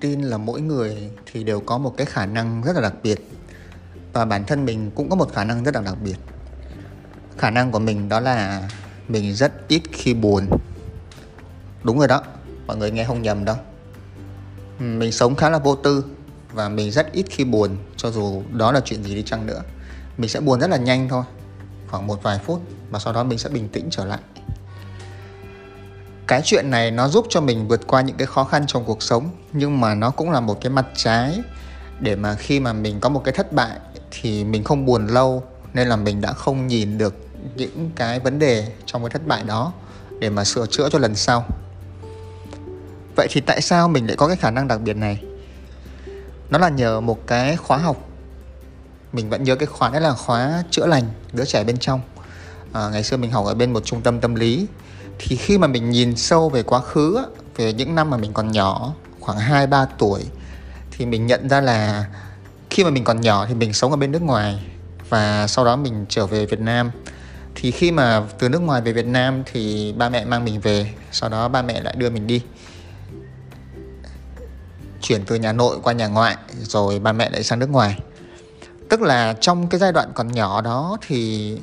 tin là mỗi người thì đều có một cái khả năng rất là đặc biệt. Và bản thân mình cũng có một khả năng rất là đặc biệt. Khả năng của mình đó là mình rất ít khi buồn. Đúng rồi đó, mọi người nghe không nhầm đâu. Mình sống khá là vô tư và mình rất ít khi buồn, cho dù đó là chuyện gì đi chăng nữa. Mình sẽ buồn rất là nhanh thôi, khoảng một vài phút và sau đó mình sẽ bình tĩnh trở lại cái chuyện này nó giúp cho mình vượt qua những cái khó khăn trong cuộc sống nhưng mà nó cũng là một cái mặt trái. Để mà khi mà mình có một cái thất bại thì mình không buồn lâu nên là mình đã không nhìn được những cái vấn đề trong cái thất bại đó để mà sửa chữa cho lần sau. Vậy thì tại sao mình lại có cái khả năng đặc biệt này? Nó là nhờ một cái khóa học. Mình vẫn nhớ cái khóa đấy là khóa chữa lành đứa trẻ bên trong. À, ngày xưa mình học ở bên một trung tâm tâm lý thì khi mà mình nhìn sâu về quá khứ về những năm mà mình còn nhỏ, khoảng 2 3 tuổi, thì mình nhận ra là khi mà mình còn nhỏ thì mình sống ở bên nước ngoài và sau đó mình trở về Việt Nam. Thì khi mà từ nước ngoài về Việt Nam thì ba mẹ mang mình về, sau đó ba mẹ lại đưa mình đi. Chuyển từ nhà nội qua nhà ngoại, rồi ba mẹ lại sang nước ngoài. Tức là trong cái giai đoạn còn nhỏ đó thì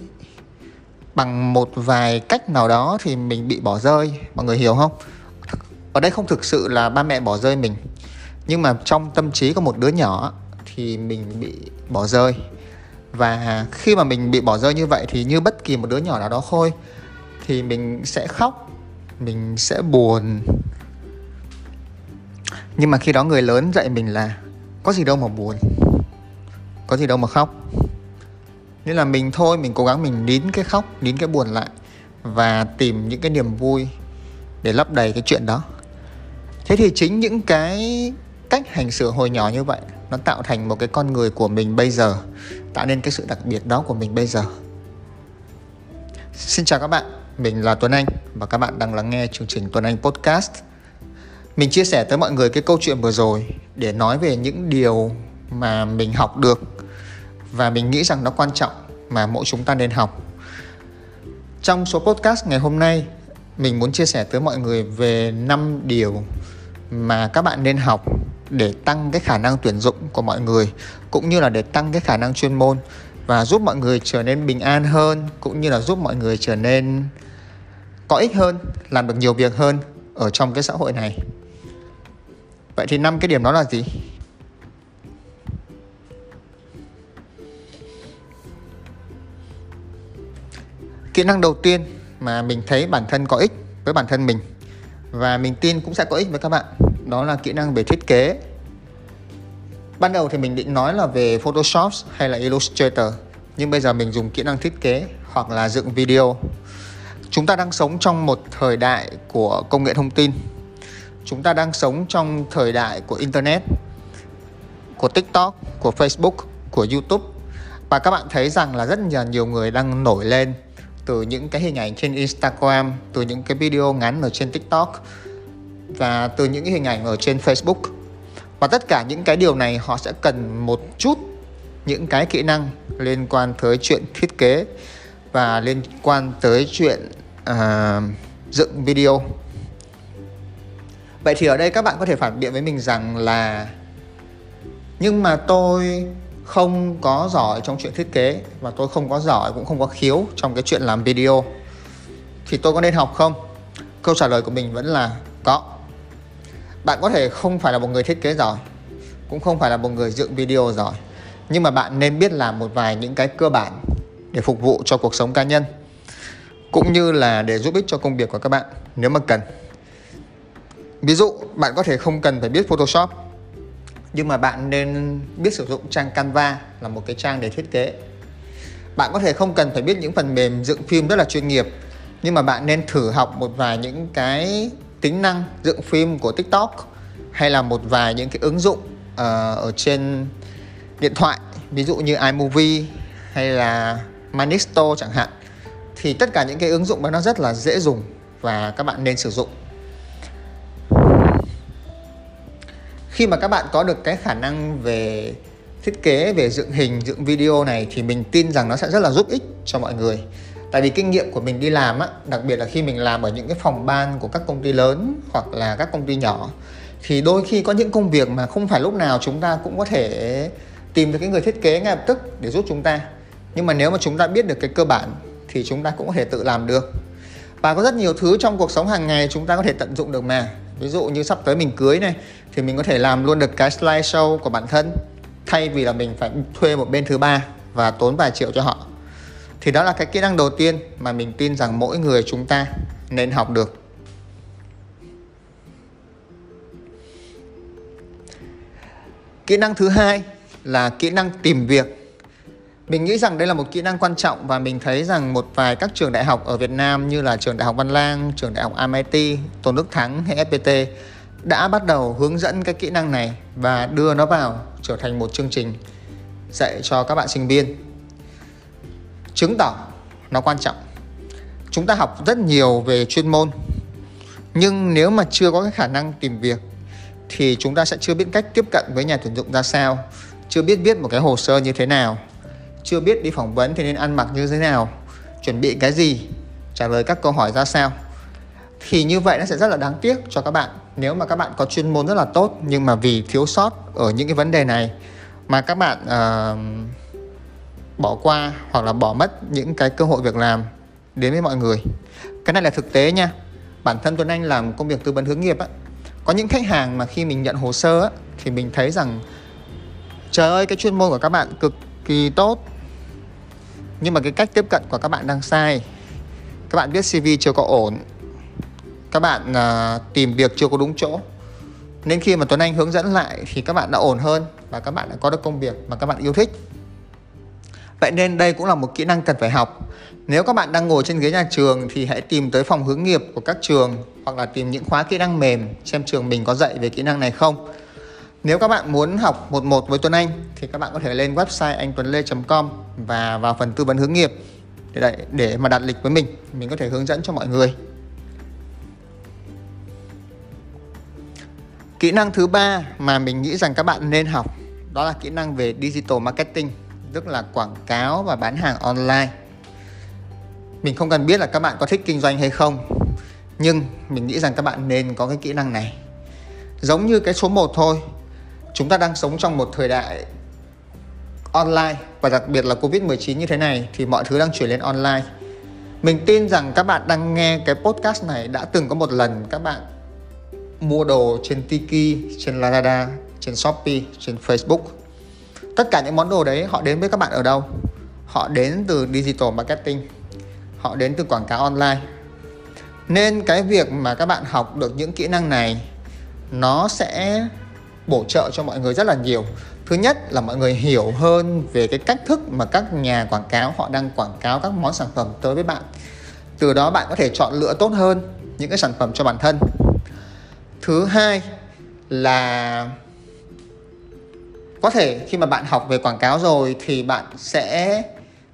bằng một vài cách nào đó thì mình bị bỏ rơi. Mọi người hiểu không? Ở đây không thực sự là ba mẹ bỏ rơi mình. Nhưng mà trong tâm trí của một đứa nhỏ thì mình bị bỏ rơi. Và khi mà mình bị bỏ rơi như vậy thì như bất kỳ một đứa nhỏ nào đó thôi, thì mình sẽ khóc, mình sẽ buồn. Nhưng mà khi đó người lớn dạy mình là có gì đâu mà buồn, có gì đâu mà khóc nên là mình thôi, mình cố gắng mình nín cái khóc, nín cái buồn lại và tìm những cái niềm vui để lấp đầy cái chuyện đó. Thế thì chính những cái cách hành xử hồi nhỏ như vậy nó tạo thành một cái con người của mình bây giờ, tạo nên cái sự đặc biệt đó của mình bây giờ. Xin chào các bạn, mình là tuấn anh và các bạn đang lắng nghe chương trình tuấn anh podcast. Mình chia sẻ tới mọi người cái câu chuyện vừa rồi để nói về những điều mà mình học được và mình nghĩ rằng nó quan trọng mà mỗi chúng ta nên học. Trong số podcast ngày hôm nay, mình muốn chia sẻ tới mọi người về 5 điều mà các bạn nên học để tăng cái khả năng tuyển dụng của mọi người, cũng như là để tăng cái khả năng chuyên môn và giúp mọi người trở nên bình an hơn, cũng như là giúp mọi người trở nên có ích hơn, làm được nhiều việc hơn ở trong cái xã hội này. Vậy thì năm cái điểm đó là gì? Kỹ năng đầu tiên mà mình thấy bản thân có ích với bản thân mình và mình tin cũng sẽ có ích với các bạn, đó là kỹ năng về thiết kế. Ban đầu thì mình định nói là về Photoshop hay là Illustrator, nhưng bây giờ mình dùng kỹ năng thiết kế hoặc là dựng video. Chúng ta đang sống trong một thời đại của công nghệ thông tin. Chúng ta đang sống trong thời đại của internet, của tiktok, của facebook, của youtube. Và các bạn thấy rằng là rất là nhiều người đang nổi lên từ những cái hình ảnh trên instagram từ những cái video ngắn ở trên tiktok và từ những cái hình ảnh ở trên facebook. Và tất cả những cái điều này họ sẽ cần một chút những cái kỹ năng liên quan tới chuyện thiết kế và liên quan tới chuyện uh, dựng video. Vậy thì ở đây các bạn có thể phản biện với mình rằng là nhưng mà tôi không có giỏi trong chuyện thiết kế và tôi không có giỏi, cũng không có khiếu trong cái chuyện làm video. Thì tôi có nên học không? Câu trả lời của mình vẫn là có. Bạn có thể không phải là một người thiết kế giỏi, cũng không phải là một người dựng video giỏi, nhưng mà bạn nên biết làm một vài những cái cơ bản để phục vụ cho cuộc sống cá nhân, cũng như là để giúp ích cho công việc của các bạn nếu mà cần. Ví dụ, bạn có thể không cần phải biết photoshop nhưng mà bạn nên biết sử dụng trang canva là một cái trang để thiết kế. Bạn có thể không cần phải biết những phần mềm dựng phim rất là chuyên nghiệp nhưng mà bạn nên thử học một vài những cái tính năng dựng phim của tiktok hay là một vài những cái ứng dụng uh, ở trên điện thoại ví dụ như iMovie hay là Manisto chẳng hạn. Thì tất cả những cái ứng dụng đó nó rất là dễ dùng và các bạn nên sử dụng. Khi mà các bạn có được cái khả năng về thiết kế, về dựng hình, dựng video này thì mình tin rằng nó sẽ rất là giúp ích cho mọi người. Tại vì kinh nghiệm của mình đi làm á, đặc biệt là khi mình làm ở những cái phòng ban của các công ty lớn hoặc là các công ty nhỏ, thì đôi khi có những công việc mà không phải lúc nào chúng ta cũng có thể tìm được cái người thiết kế ngay lập tức để giúp chúng ta. Nhưng mà nếu mà chúng ta biết được cái cơ bản thì chúng ta cũng có thể tự làm được. Và có rất nhiều thứ trong cuộc sống hàng ngày chúng ta có thể tận dụng được mà ví dụ như sắp tới mình cưới này, thì mình có thể làm luôn được cái slideshow của bản thân, thay vì là mình phải thuê một bên thứ ba và tốn vài triệu cho họ. Thì đó là cái kỹ năng đầu tiên mà mình tin rằng mỗi người chúng ta nên học được. Kỹ năng thứ hai là kỹ năng tìm việc mình nghĩ rằng đây là một kỹ năng quan trọng và mình thấy rằng một vài các trường đại học ở Việt Nam như là trường đại học Văn Lang, trường đại học MIT, Tôn Đức Thắng hay FPT đã bắt đầu hướng dẫn cái kỹ năng này và đưa nó vào trở thành một chương trình dạy cho các bạn sinh viên. Chứng tỏ nó quan trọng. Chúng ta học rất nhiều về chuyên môn nhưng nếu mà chưa có cái khả năng tìm việc thì chúng ta sẽ chưa biết cách tiếp cận với nhà tuyển dụng ra sao, chưa biết viết một cái hồ sơ như thế nào chưa biết đi phỏng vấn thì nên ăn mặc như thế nào chuẩn bị cái gì trả lời các câu hỏi ra sao. Thì như vậy nó sẽ rất là đáng tiếc cho các bạn. Nếu mà các bạn có chuyên môn rất là tốt nhưng mà vì thiếu sót ở những cái vấn đề này mà các bạn uh, bỏ qua hoặc là bỏ mất những cái cơ hội việc làm đến với mọi người. Cái này là thực tế nha. Bản thân Tuấn Anh làm công việc tư vấn hướng nghiệp á. Có những khách hàng mà khi mình nhận hồ sơ á thì mình thấy rằng trời ơi cái chuyên môn của các bạn cực kỳ tốt nhưng mà cái cách tiếp cận của các bạn đang sai. Các bạn viết cv chưa có ổn. Các bạn uh, tìm việc chưa có đúng chỗ. Nên khi mà tuấn anh hướng dẫn lại thì các bạn đã ổn hơn và các bạn đã có được công việc mà các bạn yêu thích. Vậy nên đây cũng là một kỹ năng cần phải học. Nếu các bạn đang ngồi trên ghế nhà trường thì hãy tìm tới phòng hướng nghiệp của các trường hoặc là tìm những khóa kỹ năng mềm xem trường mình có dạy về kỹ năng này không nếu các bạn muốn học một một với Tuấn Anh thì các bạn có thể lên website anhtuanle.com và vào phần tư vấn hướng nghiệp để để mà đặt lịch với mình, mình có thể hướng dẫn cho mọi người. Kỹ năng thứ ba mà mình nghĩ rằng các bạn nên học đó là kỹ năng về digital marketing, tức là quảng cáo và bán hàng online. Mình không cần biết là các bạn có thích kinh doanh hay không, nhưng mình nghĩ rằng các bạn nên có cái kỹ năng này. Giống như cái số 1 thôi, chúng ta đang sống trong một thời đại online và đặc biệt là Covid-19 như thế này thì mọi thứ đang chuyển lên online. Mình tin rằng các bạn đang nghe cái podcast này đã từng có một lần các bạn mua đồ trên Tiki, trên Lazada, trên Shopee, trên Facebook. Tất cả những món đồ đấy họ đến với các bạn ở đâu? Họ đến từ digital marketing. Họ đến từ quảng cáo online. Nên cái việc mà các bạn học được những kỹ năng này nó sẽ bổ trợ cho mọi người rất là nhiều. Thứ nhất là mọi người hiểu hơn về cái cách thức mà các nhà quảng cáo, họ đang quảng cáo các món sản phẩm tới với bạn. Từ đó bạn có thể chọn lựa tốt hơn những cái sản phẩm cho bản thân. Thứ hai là có thể khi mà bạn học về quảng cáo rồi thì bạn sẽ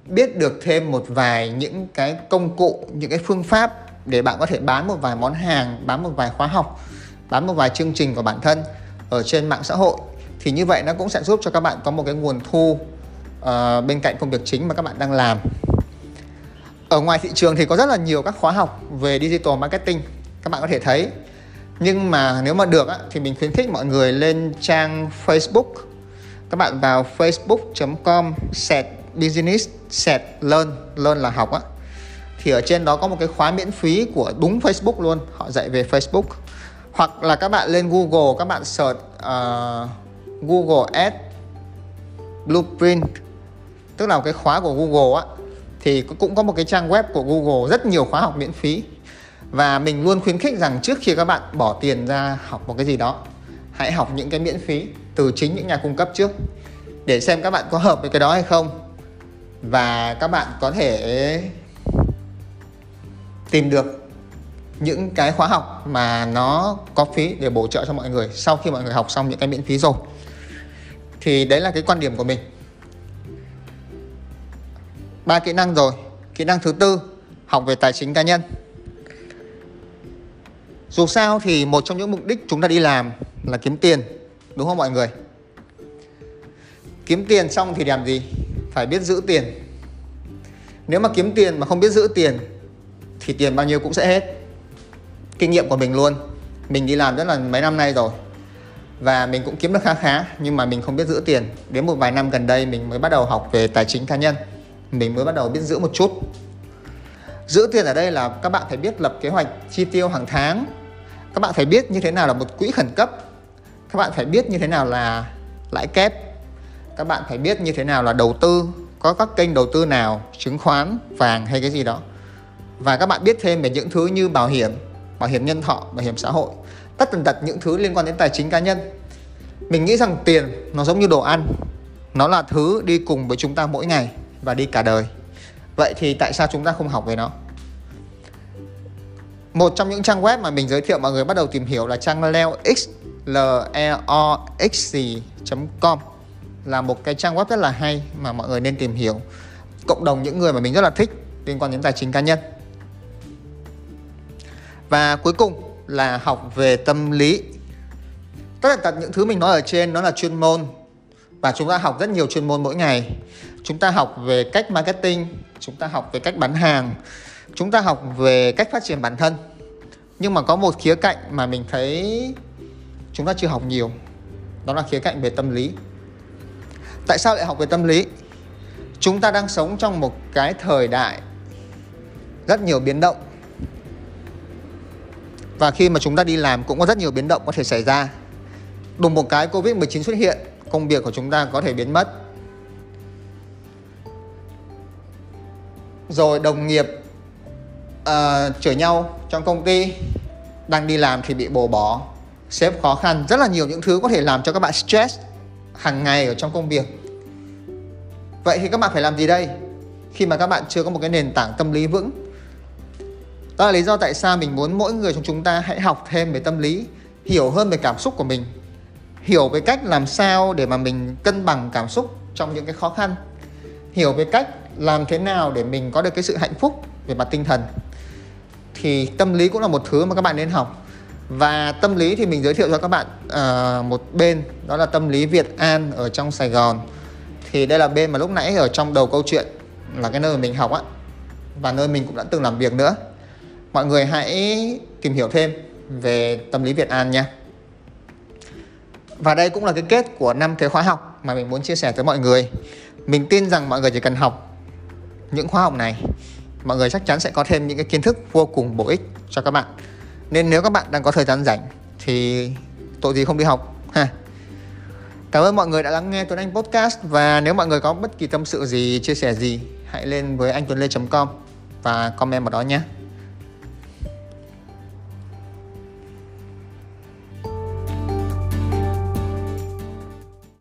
biết được thêm một vài những cái công cụ, những cái phương pháp để bạn có thể bán một vài món hàng, bán một vài khóa học, bán một vài chương trình của bản thân ở trên mạng xã hội thì như vậy nó cũng sẽ giúp cho các bạn có một cái nguồn thu uh, bên cạnh công việc chính mà các bạn đang làm. Ở ngoài thị trường thì có rất là nhiều các khóa học về digital marketing các bạn có thể thấy. Nhưng mà nếu mà được á, thì mình khuyến khích mọi người lên trang Facebook. Các bạn vào facebook.com set business set learn learn là học á. Thì ở trên đó có một cái khóa miễn phí của đúng Facebook luôn họ dạy về Facebook hoặc là các bạn lên Google các bạn search uh, Google Ads Blueprint tức là một cái khóa của Google á thì cũng có một cái trang web của Google rất nhiều khóa học miễn phí. Và mình luôn khuyến khích rằng trước khi các bạn bỏ tiền ra học một cái gì đó hãy học những cái miễn phí từ chính những nhà cung cấp trước để xem các bạn có hợp với cái đó hay không. Và các bạn có thể tìm được những cái khóa học mà nó có phí để bổ trợ cho mọi người sau khi mọi người học xong những cái miễn phí rồi. Thì đấy là cái quan điểm của mình. Ba kỹ năng rồi. Kỹ năng thứ tư, học về tài chính cá nhân. Dù sao thì một trong những mục đích chúng ta đi làm là kiếm tiền, đúng không mọi người? Kiếm tiền xong thì làm gì? Phải biết giữ tiền. Nếu mà kiếm tiền mà không biết giữ tiền, thì tiền bao nhiêu cũng sẽ hết kinh nghiệm của mình luôn. Mình đi làm rất là mấy năm nay rồi. Và mình cũng kiếm được khá khá, nhưng mà mình không biết giữ tiền. Đến một vài năm gần đây, mình mới bắt đầu học về tài chính cá nhân. Mình mới bắt đầu biết giữ một chút. Giữ tiền ở đây là các bạn phải biết lập kế hoạch chi tiêu hàng tháng. Các bạn phải biết như thế nào là một quỹ khẩn cấp. Các bạn phải biết như thế nào là lãi kép. Các bạn phải biết như thế nào là đầu tư, có các kênh đầu tư nào, chứng khoán, vàng hay cái gì đó. Và các bạn biết thêm về những thứ như bảo hiểm bảo hiểm nhân thọ, bảo hiểm xã hội, tất tần tật những thứ liên quan đến tài chính cá nhân. Mình nghĩ rằng tiền nó giống như đồ ăn, nó là thứ đi cùng với chúng ta mỗi ngày và đi cả đời. Vậy thì tại sao chúng ta không học về nó? Một trong những trang web mà mình giới thiệu, mọi người bắt đầu tìm hiểu là trang leox l e o x com. Là một cái trang web rất là hay mà mọi người nên tìm hiểu. Cộng đồng những người mà mình rất là thích liên quan đến tài chính cá nhân và cuối cùng là học về tâm lý. Tất cả những thứ mình nói ở trên nó là chuyên môn. Và chúng ta học rất nhiều chuyên môn mỗi ngày. Chúng ta học về cách marketing, chúng ta học về cách bán hàng, chúng ta học về cách phát triển bản thân. Nhưng mà có một khía cạnh mà mình thấy chúng ta chưa học nhiều. Đó là khía cạnh về tâm lý. Tại sao lại học về tâm lý? Chúng ta đang sống trong một cái thời đại rất nhiều biến động và khi mà chúng ta đi làm cũng có rất nhiều biến động có thể xảy ra. Đùng một cái Covid-19 xuất hiện công việc của chúng ta có thể biến mất. Rồi đồng nghiệp uh, chửi nhau trong công ty đang đi làm thì bị bổ bỏ sếp khó khăn rất là nhiều những thứ có thể làm cho các bạn stress hàng ngày ở trong công việc. Vậy thì các bạn phải làm gì đây? Khi mà các bạn chưa có một cái nền tảng tâm lý vững đó là lý do tại sao mình muốn mỗi người trong chúng ta hãy học thêm về tâm lý hiểu hơn về cảm xúc của mình hiểu về cách làm sao để mà mình cân bằng cảm xúc trong những cái khó khăn hiểu về cách làm thế nào để mình có được cái sự hạnh phúc về mặt tinh thần. Thì tâm lý cũng là một thứ mà các bạn nên học. Và tâm lý thì mình giới thiệu cho các bạn uh, một bên đó là tâm lý Việt An ở trong Sài Gòn. Thì đây là bên mà lúc nãy ở trong đầu câu chuyện là cái nơi mà mình học á và nơi mình cũng đã từng làm việc nữa mọi người hãy tìm hiểu thêm về tâm lý Việt An nha và đây cũng là cái kết của năm cái khóa học mà mình muốn chia sẻ tới mọi người. Mình tin rằng mọi người chỉ cần học những khóa học này, mọi người chắc chắn sẽ có thêm những cái kiến thức vô cùng bổ ích cho các bạn. Nên nếu các bạn đang có thời gian rảnh thì tội gì không đi học, ha. Cảm ơn mọi người đã lắng nghe Tuấn Anh Podcast. Và nếu mọi người có bất kỳ tâm sự gì, chia sẻ gì, hãy lên với anh tuấn lê com và comment vào đó nhé.